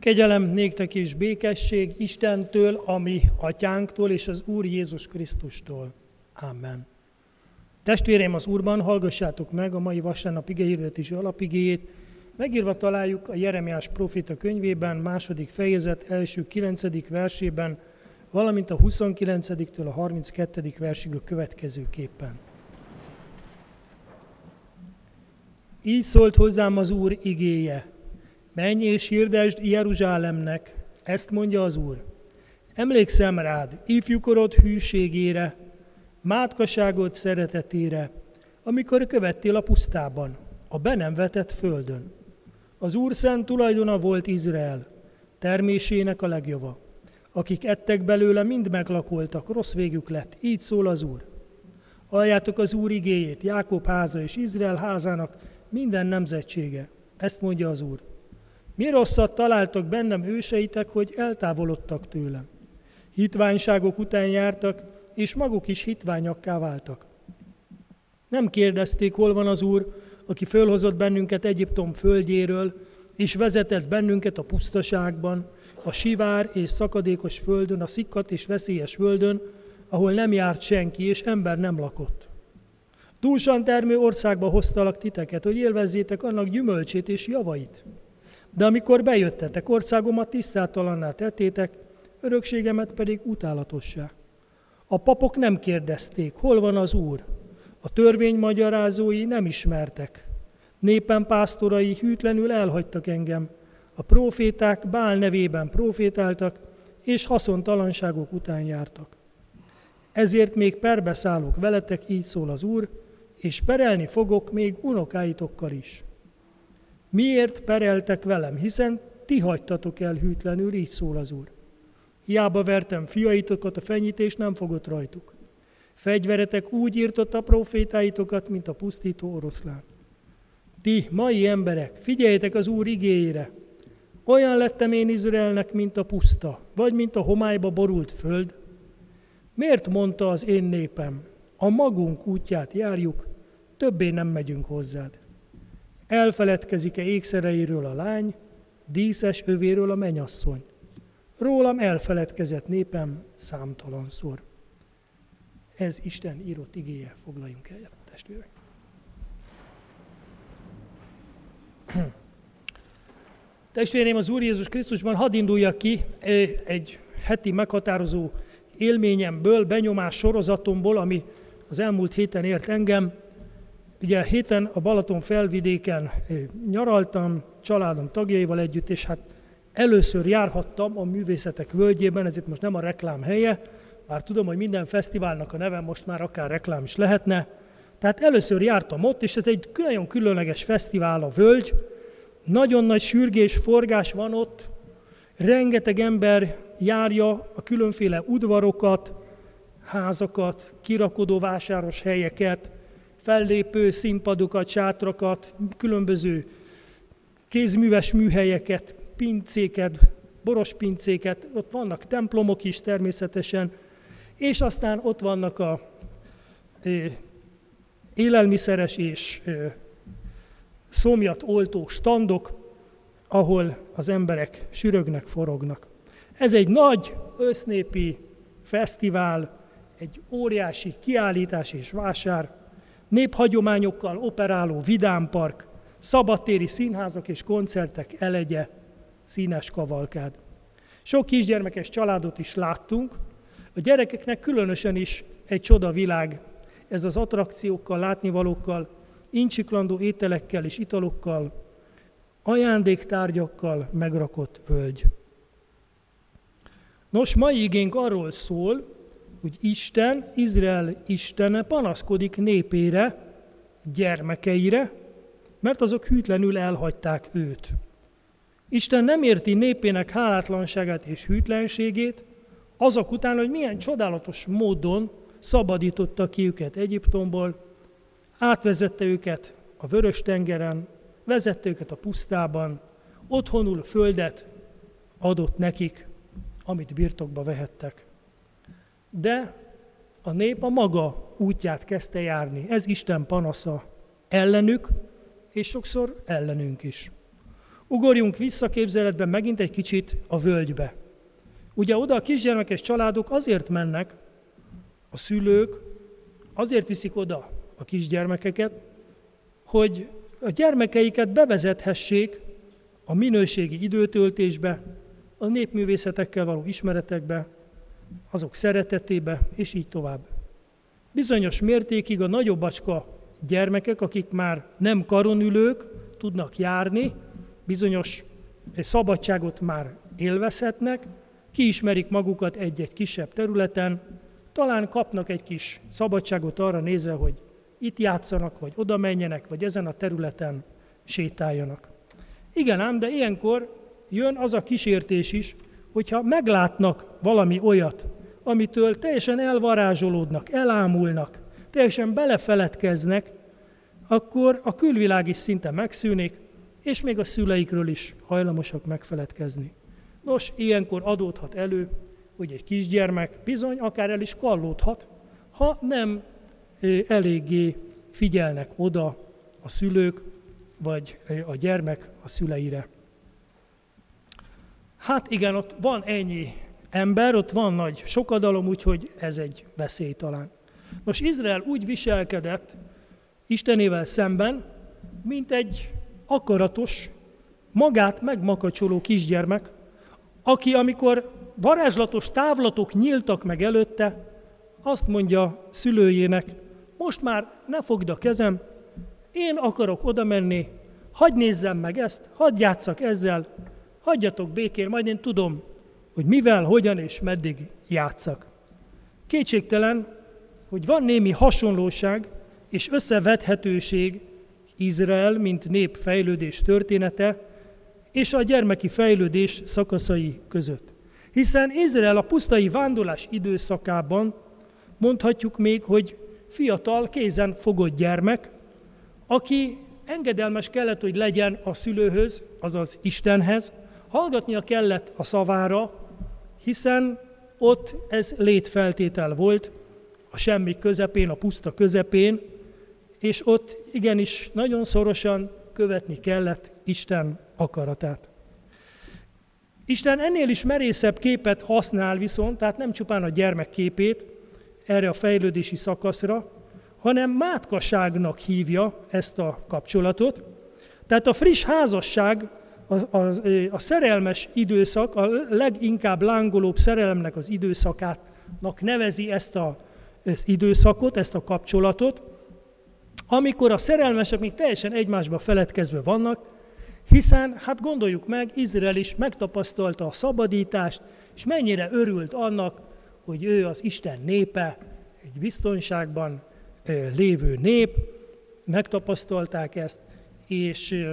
Kegyelem néktek és békesség Istentől, ami atyánktól és az Úr Jézus Krisztustól. Amen. Testvérem az Úrban, hallgassátok meg a mai vasárnap igehirdetési alapigéjét. Megírva találjuk a Jeremiás profita könyvében, második fejezet első kilencedik versében, valamint a 29-től a 32. versig a következőképpen. Így szólt hozzám az Úr igéje. Menj és hirdesd Jeruzsálemnek, ezt mondja az Úr. Emlékszem rád, ifjúkorod hűségére, mátkaságod szeretetére, amikor követtél a pusztában, a be nem vetett földön. Az Úr szent tulajdona volt Izrael, termésének a legjava. Akik ettek belőle, mind meglakoltak, rossz végük lett, így szól az Úr. Aljátok az Úr igéjét, Jákob háza és Izrael házának minden nemzetsége. Ezt mondja az Úr. Mi rosszat találtak bennem őseitek, hogy eltávolodtak tőlem? Hitványságok után jártak, és maguk is hitványakká váltak. Nem kérdezték, hol van az Úr, aki fölhozott bennünket Egyiptom földjéről, és vezetett bennünket a pusztaságban, a sivár és szakadékos földön, a szikkat és veszélyes földön, ahol nem járt senki, és ember nem lakott. Dúsan termő országba hoztalak titeket, hogy élvezzétek annak gyümölcsét és javait. De amikor bejöttetek, országomat tisztátalanná tettétek, örökségemet pedig utálatossá. A papok nem kérdezték, hol van az Úr. A törvény magyarázói nem ismertek. Népen pásztorai hűtlenül elhagytak engem. A proféták Bál nevében profétáltak, és haszontalanságok után jártak. Ezért még perbeszállok veletek, így szól az Úr, és perelni fogok még unokáitokkal is. Miért pereltek velem, hiszen ti hagytatok el hűtlenül, így szól az Úr. Hiába vertem fiaitokat, a fenyítés nem fogott rajtuk. Fegyveretek úgy írtott a profétáitokat, mint a pusztító oroszlán. Ti, mai emberek, figyeljetek az Úr igéjére. Olyan lettem én Izraelnek, mint a puszta, vagy mint a homályba borult föld. Miért mondta az én népem, a magunk útját járjuk, többé nem megyünk hozzád. Elfeledkezik-e ékszereiről a lány, díszes övéről a menyasszony? Rólam elfeledkezett népem számtalanszor. Ez Isten írott igéje, foglaljunk el, testvérek. Testvérem, az Úr Jézus Krisztusban hadd induljak ki egy heti meghatározó élményemből, benyomás sorozatomból, ami az elmúlt héten ért engem. Ugye héten a Balaton felvidéken nyaraltam, családom tagjaival együtt, és hát először járhattam a művészetek völgyében, ezért most nem a reklám helye, bár tudom, hogy minden fesztiválnak a neve most már akár reklám is lehetne. Tehát először jártam ott, és ez egy nagyon különleges fesztivál a völgy, nagyon nagy sürgés, forgás van ott, rengeteg ember járja a különféle udvarokat, házakat, kirakodó vásáros helyeket, fellépő színpadokat, sátrakat, különböző kézműves műhelyeket, pincéket, boros pincéket, ott vannak templomok is természetesen, és aztán ott vannak a élelmiszeres és szomjat oltó standok, ahol az emberek sürögnek, forognak. Ez egy nagy össznépi fesztivál, egy óriási kiállítás és vásár, néphagyományokkal operáló vidámpark, szabadtéri színházak és koncertek elegye, színes kavalkád. Sok kisgyermekes családot is láttunk, a gyerekeknek különösen is egy csoda világ, ez az attrakciókkal, látnivalókkal, incsiklandó ételekkel és italokkal, ajándéktárgyakkal megrakott völgy. Nos, mai igénk arról szól, hogy Isten, Izrael Istene panaszkodik népére, gyermekeire, mert azok hűtlenül elhagyták őt. Isten nem érti népének hálátlanságát és hűtlenségét, azok után, hogy milyen csodálatos módon szabadította ki őket Egyiptomból, átvezette őket a vörös tengeren, vezette őket a pusztában, otthonul földet adott nekik, amit birtokba vehettek. De a nép a maga útját kezdte járni. Ez Isten panasza ellenük, és sokszor ellenünk is. Ugorjunk vissza képzeletben megint egy kicsit a völgybe. Ugye oda a kisgyermekes családok azért mennek, a szülők azért viszik oda a kisgyermekeket, hogy a gyermekeiket bevezethessék a minőségi időtöltésbe, a népművészetekkel való ismeretekbe, azok szeretetébe, és így tovább. Bizonyos mértékig a nagyobb acska gyermekek, akik már nem karonülők, tudnak járni, bizonyos szabadságot már élvezhetnek, kiismerik magukat egy-egy kisebb területen, talán kapnak egy kis szabadságot arra nézve, hogy itt játszanak, vagy oda menjenek, vagy ezen a területen sétáljanak. Igen ám, de ilyenkor jön az a kísértés is, hogyha meglátnak valami olyat, amitől teljesen elvarázsolódnak, elámulnak, teljesen belefeledkeznek, akkor a külvilág is szinte megszűnik, és még a szüleikről is hajlamosak megfeledkezni. Nos, ilyenkor adódhat elő, hogy egy kisgyermek bizony akár el is kallódhat, ha nem eléggé figyelnek oda a szülők, vagy a gyermek a szüleire. Hát igen, ott van ennyi ember, ott van nagy sokadalom, úgyhogy ez egy veszély talán. Most Izrael úgy viselkedett Istenével szemben, mint egy akaratos, magát megmakacsoló kisgyermek, aki amikor varázslatos távlatok nyíltak meg előtte, azt mondja szülőjének, most már ne fogd a kezem, én akarok oda menni, hagyj nézzem meg ezt, hadd játszak ezzel, hagyjatok békén, majd én tudom, hogy mivel, hogyan és meddig játszak. Kétségtelen, hogy van némi hasonlóság és összevethetőség Izrael, mint nép fejlődés története, és a gyermeki fejlődés szakaszai között. Hiszen Izrael a pusztai vándorlás időszakában mondhatjuk még, hogy fiatal, kézen fogott gyermek, aki engedelmes kellett, hogy legyen a szülőhöz, azaz Istenhez, hallgatnia kellett a szavára, hiszen ott ez létfeltétel volt, a semmi közepén, a puszta közepén, és ott igenis nagyon szorosan követni kellett Isten akaratát. Isten ennél is merészebb képet használ viszont, tehát nem csupán a gyermek képét erre a fejlődési szakaszra, hanem mátkaságnak hívja ezt a kapcsolatot. Tehát a friss házasság, a, a, a szerelmes időszak, a leginkább lángolóbb szerelemnek az időszakának nevezi ezt a, az időszakot, ezt a kapcsolatot, amikor a szerelmesek még teljesen egymásba feledkezve vannak, hiszen, hát gondoljuk meg, Izrael is megtapasztalta a szabadítást, és mennyire örült annak, hogy ő az Isten népe, egy biztonságban lévő nép, megtapasztalták ezt, és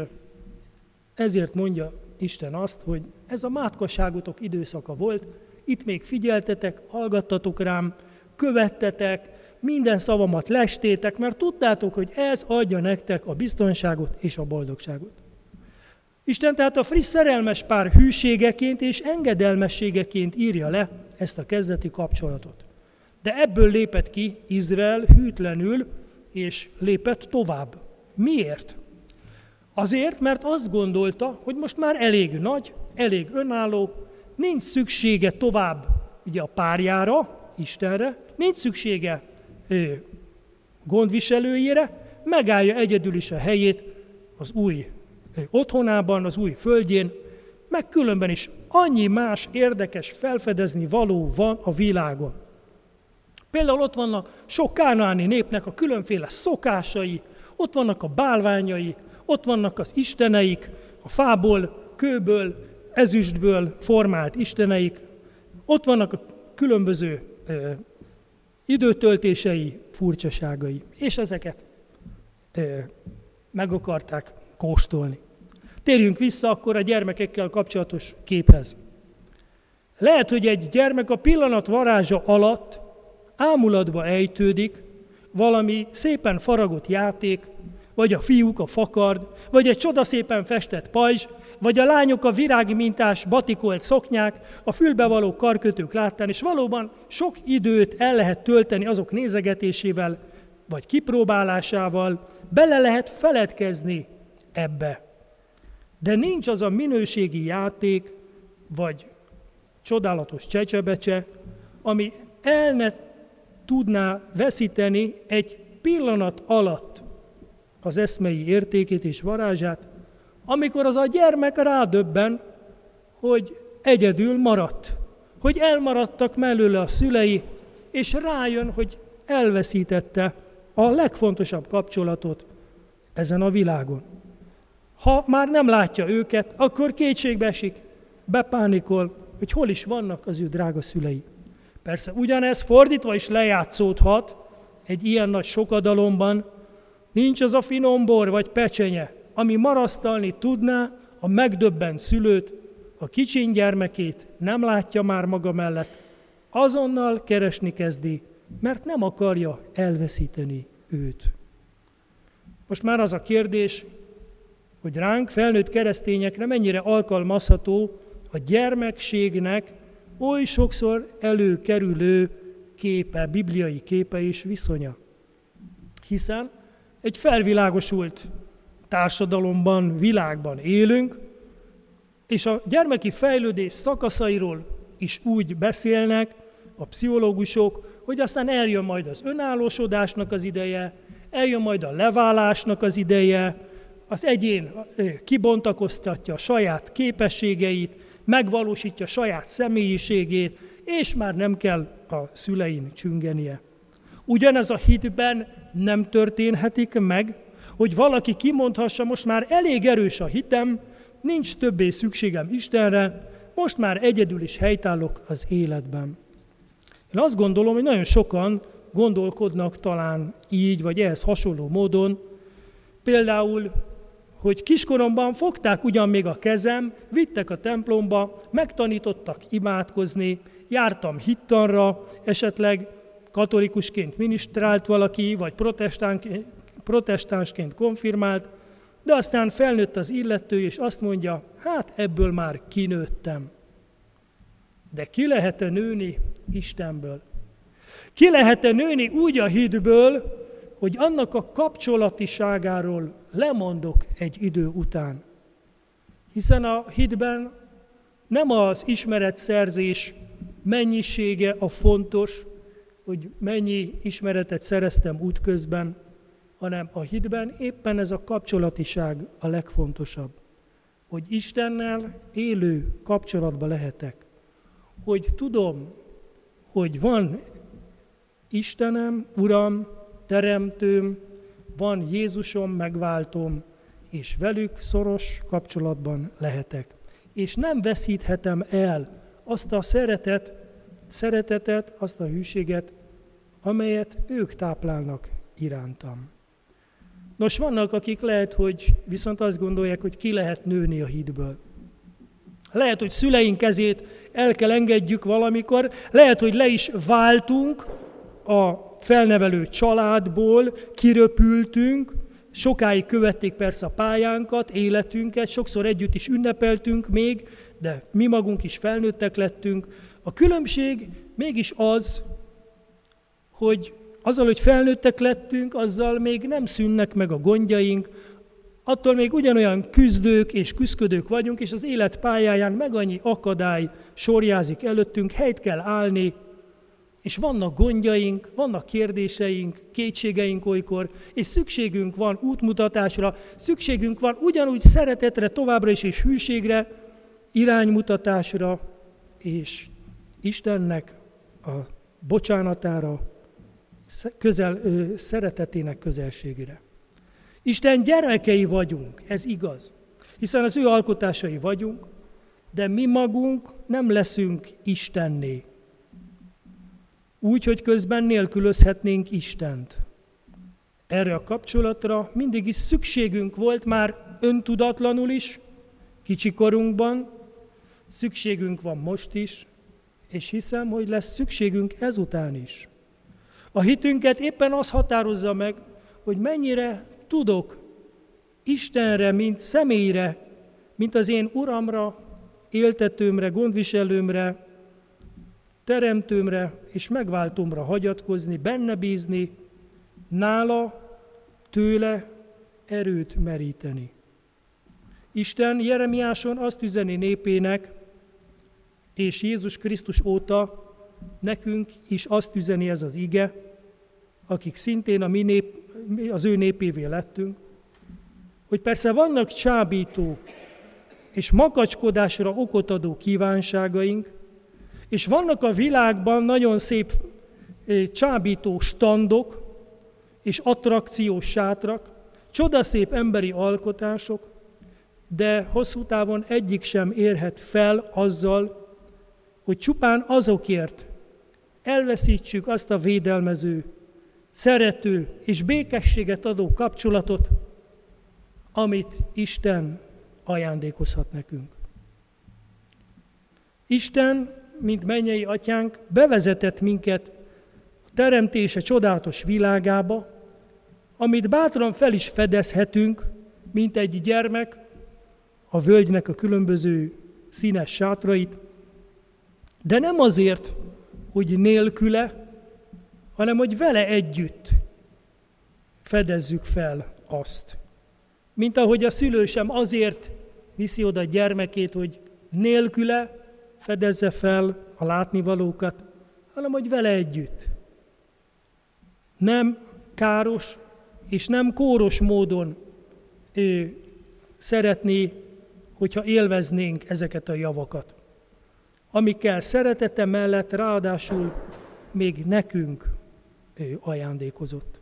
ezért mondja Isten azt, hogy ez a mátkasságotok időszaka volt, itt még figyeltetek, hallgattatok rám, követtetek, minden szavamat lestétek, mert tudtátok, hogy ez adja nektek a biztonságot és a boldogságot. Isten tehát a friss szerelmes pár hűségeként és engedelmességeként írja le ezt a kezdeti kapcsolatot. De ebből lépett ki Izrael hűtlenül, és lépett tovább. Miért? Azért, mert azt gondolta, hogy most már elég nagy, elég önálló, nincs szüksége tovább ugye a párjára, Istenre, nincs szüksége ő, gondviselőjére, megállja egyedül is a helyét az új otthonában, az új földjén, meg különben is annyi más érdekes felfedezni való van a világon. Például ott vannak sok kánáni népnek a különféle szokásai, ott vannak a bálványai, ott vannak az isteneik, a fából, kőből, ezüstből formált isteneik, ott vannak a különböző ö, időtöltései, furcsaságai, és ezeket ö, meg akarták kóstolni. Térjünk vissza akkor a gyermekekkel kapcsolatos képhez. Lehet, hogy egy gyermek a pillanat varázsa alatt ámulatba ejtődik, valami szépen faragott játék, vagy a fiúk a fakard, vagy egy csodaszépen festett pajzs, vagy a lányok a virági mintás batikolt szoknyák, a fülbevaló karkötők láttán, és valóban sok időt el lehet tölteni azok nézegetésével, vagy kipróbálásával, bele lehet feledkezni ebbe. de nincs az a minőségi játék, vagy csodálatos csecsebecse, ami el ne tudná veszíteni egy pillanat alatt az eszmei értékét és varázsát, amikor az a gyermek rádöbben, hogy egyedül maradt, hogy elmaradtak mellőle a szülei, és rájön, hogy elveszítette a legfontosabb kapcsolatot ezen a világon. Ha már nem látja őket, akkor kétségbe esik, bepánikol, hogy hol is vannak az ő drága szülei. Persze ugyanez fordítva is lejátszódhat egy ilyen nagy sokadalomban, nincs az a finom bor vagy pecsenye, ami marasztalni tudná a megdöbbent szülőt, a kicsin gyermekét nem látja már maga mellett, azonnal keresni kezdi, mert nem akarja elveszíteni őt. Most már az a kérdés, hogy ránk, felnőtt keresztényekre mennyire alkalmazható a gyermekségnek oly sokszor előkerülő képe, bibliai képe és viszonya. Hiszen egy felvilágosult társadalomban, világban élünk, és a gyermeki fejlődés szakaszairól is úgy beszélnek a pszichológusok, hogy aztán eljön majd az önállósodásnak az ideje, eljön majd a leválásnak az ideje, az egyén kibontakoztatja a saját képességeit, megvalósítja saját személyiségét, és már nem kell a szülein csüngenie. Ugyanez a hitben nem történhetik meg, hogy valaki kimondhassa, most már elég erős a hitem, nincs többé szükségem Istenre, most már egyedül is helytállok az életben. Én azt gondolom, hogy nagyon sokan gondolkodnak talán így, vagy ehhez hasonló módon. Például, hogy kiskoromban fogták ugyan még a kezem, vittek a templomba, megtanítottak imádkozni, jártam hittanra, esetleg katolikusként minisztrált valaki, vagy protestánsként konfirmált, de aztán felnőtt az illető, és azt mondja, hát ebből már kinőttem. De ki lehet-e nőni Istenből? Ki lehet-e nőni úgy a hitből, hogy annak a kapcsolatiságáról lemondok egy idő után? Hiszen a hitben nem az ismeretszerzés mennyisége a fontos, hogy mennyi ismeretet szereztem útközben, hanem a hitben éppen ez a kapcsolatiság a legfontosabb. Hogy Istennel élő kapcsolatba lehetek. Hogy tudom, hogy van Istenem, Uram, Teremtőm, van Jézusom, megváltom, és velük szoros kapcsolatban lehetek. És nem veszíthetem el azt a szeretet, szeretetet, azt a hűséget, amelyet ők táplálnak irántam. Nos, vannak, akik lehet, hogy viszont azt gondolják, hogy ki lehet nőni a hídből. Lehet, hogy szüleink kezét el kell engedjük valamikor, lehet, hogy le is váltunk a felnevelő családból, kiröpültünk, sokáig követték persze a pályánkat, életünket, sokszor együtt is ünnepeltünk még, de mi magunk is felnőttek lettünk. A különbség mégis az, hogy azzal, hogy felnőttek lettünk, azzal még nem szűnnek meg a gondjaink, attól még ugyanolyan küzdők és küzdködők vagyunk, és az élet pályáján meg annyi akadály sorjázik előttünk, helyt kell állni, és vannak gondjaink, vannak kérdéseink, kétségeink olykor, és szükségünk van útmutatásra, szükségünk van ugyanúgy szeretetre továbbra is, és hűségre, iránymutatásra, és Istennek a bocsánatára, közel, szeretetének közelségére. Isten gyermekei vagyunk, ez igaz, hiszen az ő alkotásai vagyunk, de mi magunk nem leszünk Istenné. Úgy, hogy közben nélkülözhetnénk Istent. Erre a kapcsolatra mindig is szükségünk volt már öntudatlanul is, kicsikorunkban, szükségünk van most is, és hiszem, hogy lesz szükségünk ezután is. A hitünket éppen az határozza meg, hogy mennyire tudok Istenre, mint személyre, mint az én Uramra, éltetőmre, gondviselőmre, teremtőmre és megváltómra hagyatkozni, benne bízni, nála, tőle erőt meríteni. Isten Jeremiáson azt üzeni népének, és Jézus Krisztus óta nekünk is azt üzeni ez az ige, akik szintén a mi nép, az ő népévé lettünk, hogy persze vannak csábító és makacskodásra okot adó kívánságaink, és vannak a világban nagyon szép csábító standok és attrakciós sátrak, csodaszép emberi alkotások, de hosszú távon egyik sem érhet fel azzal, hogy csupán azokért elveszítsük azt a védelmező, szerető és békességet adó kapcsolatot, amit Isten ajándékozhat nekünk. Isten, mint mennyei atyánk, bevezetett minket a teremtése csodálatos világába, amit bátran fel is fedezhetünk, mint egy gyermek a völgynek a különböző színes sátrait, de nem azért, hogy nélküle, hanem hogy vele együtt fedezzük fel azt. Mint ahogy a szülő sem azért viszi oda a gyermekét, hogy nélküle fedezze fel a látnivalókat, hanem hogy vele együtt. Nem káros és nem kóros módon ő szeretné, hogyha élveznénk ezeket a javakat amikkel szeretete mellett ráadásul még nekünk ő ajándékozott.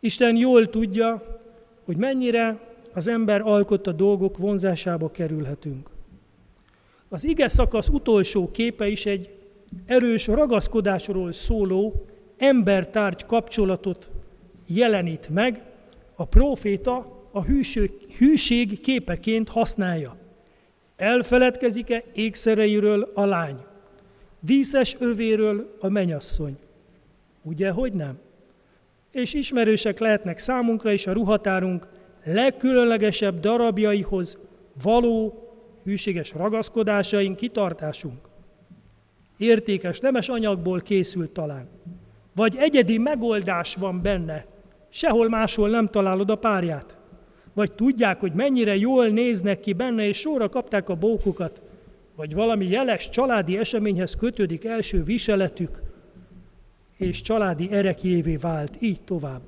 Isten jól tudja, hogy mennyire az ember alkotta dolgok vonzásába kerülhetünk. Az ige szakasz utolsó képe is egy erős ragaszkodásról szóló embertárgy kapcsolatot jelenít meg, a próféta a hűség, hűség képeként használja. Elfeledkezik-e ékszereiről a lány? Díszes övéről a menyasszony? Ugye, hogy nem? És ismerősek lehetnek számunkra is a ruhatárunk legkülönlegesebb darabjaihoz való hűséges ragaszkodásaink, kitartásunk. Értékes, nemes anyagból készült talán. Vagy egyedi megoldás van benne, sehol máshol nem találod a párját vagy tudják, hogy mennyire jól néznek ki benne, és sorra kapták a bókokat, vagy valami jeles családi eseményhez kötődik első viseletük, és családi erekjévé vált, így tovább.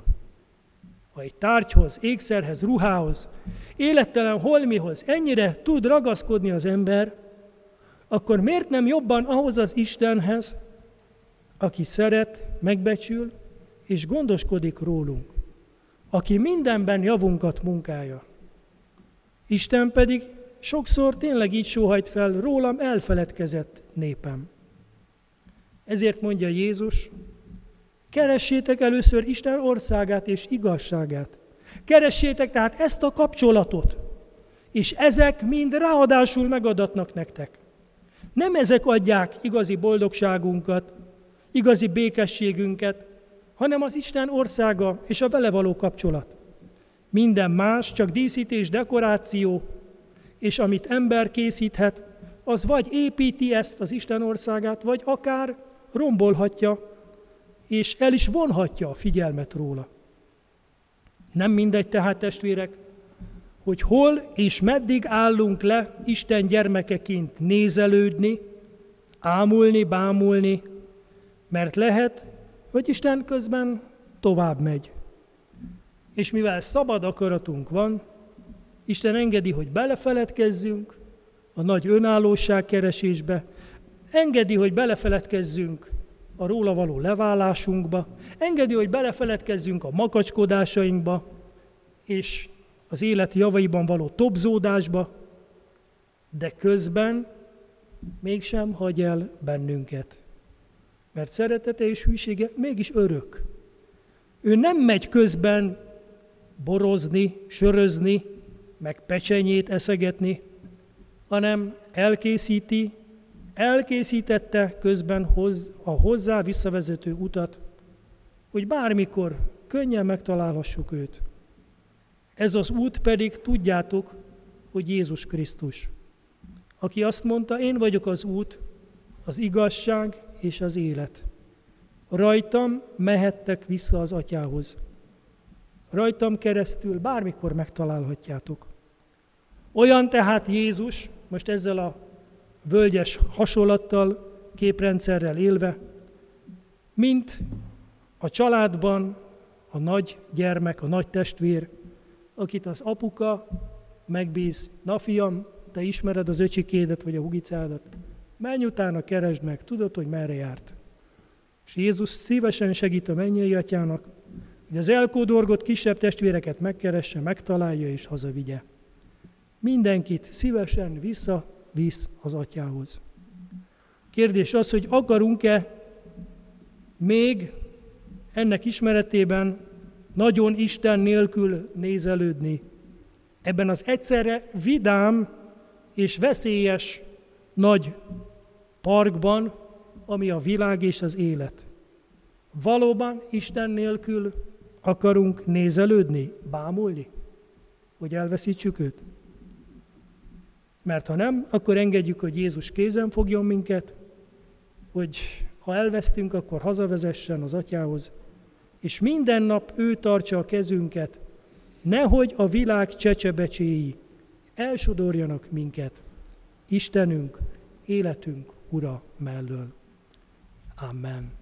Ha egy tárgyhoz, ékszerhez, ruhához, élettelen holmihoz ennyire tud ragaszkodni az ember, akkor miért nem jobban ahhoz az Istenhez, aki szeret, megbecsül és gondoskodik rólunk? Aki mindenben javunkat munkálja. Isten pedig sokszor tényleg így sóhajt fel, rólam elfeledkezett népem. Ezért mondja Jézus, keressétek először Isten országát és igazságát. Keressétek tehát ezt a kapcsolatot, és ezek mind ráadásul megadatnak nektek. Nem ezek adják igazi boldogságunkat, igazi békességünket, hanem az Isten országa és a vele való kapcsolat. Minden más csak díszítés, dekoráció, és amit ember készíthet, az vagy építi ezt az Isten országát, vagy akár rombolhatja, és el is vonhatja a figyelmet róla. Nem mindegy tehát, testvérek, hogy hol és meddig állunk le Isten gyermekeként nézelődni, ámulni, bámulni, mert lehet, hogy Isten közben tovább megy. És mivel szabad akaratunk van, Isten engedi, hogy belefeledkezzünk a nagy önállóság keresésbe, engedi, hogy belefeledkezzünk a róla való leválásunkba, engedi, hogy belefeledkezzünk a makacskodásainkba, és az élet javaiban való tobzódásba, de közben mégsem hagy el bennünket mert szeretete és hűsége mégis örök. Ő nem megy közben borozni, sörözni, meg pecsenyét eszegetni, hanem elkészíti, elkészítette közben hoz, a hozzá visszavezető utat, hogy bármikor könnyen megtalálhassuk őt. Ez az út pedig tudjátok, hogy Jézus Krisztus, aki azt mondta, én vagyok az út, az igazság és az élet. Rajtam mehettek vissza az atyához. Rajtam keresztül bármikor megtalálhatjátok. Olyan tehát Jézus, most ezzel a völgyes hasonlattal, képrendszerrel élve, mint a családban a nagy gyermek, a nagy testvér, akit az apuka megbíz, na fiam, te ismered az öcsikédet vagy a hugicádat, menj utána, keresd meg, tudod, hogy merre járt. És Jézus szívesen segít a mennyei atyának, hogy az elkódorgott kisebb testvéreket megkeresse, megtalálja és hazavigye. Mindenkit szívesen visszavisz az atyához. Kérdés az, hogy akarunk-e még ennek ismeretében nagyon Isten nélkül nézelődni. Ebben az egyszerre vidám és veszélyes nagy parkban, ami a világ és az élet. Valóban Isten nélkül akarunk nézelődni, bámulni, hogy elveszítsük őt? Mert ha nem, akkor engedjük, hogy Jézus kézen fogjon minket, hogy ha elvesztünk, akkor hazavezessen az atyához, és minden nap ő tartsa a kezünket, nehogy a világ csecsebecséi elsodorjanak minket. Istenünk, életünk Ura mellől. Amen.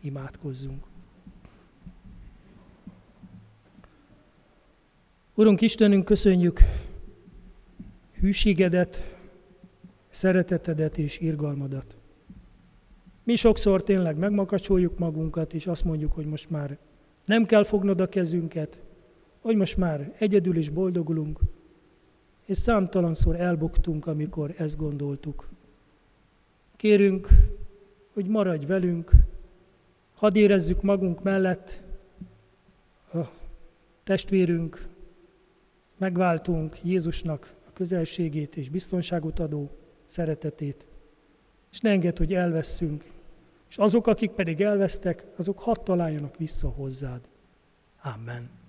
Imádkozzunk. Urunk Istenünk, köszönjük hűségedet, szeretetedet és irgalmadat. Mi sokszor tényleg megmakacsoljuk magunkat, és azt mondjuk, hogy most már nem kell fognod a kezünket, hogy most már egyedül is boldogulunk, és számtalanszor elbuktunk, amikor ezt gondoltuk. Kérünk, hogy maradj velünk, hadd érezzük magunk mellett a testvérünk, megváltunk Jézusnak a közelségét és biztonságot adó szeretetét, és ne enged, hogy elveszünk, és azok, akik pedig elvesztek, azok hadd találjanak vissza hozzád. Amen.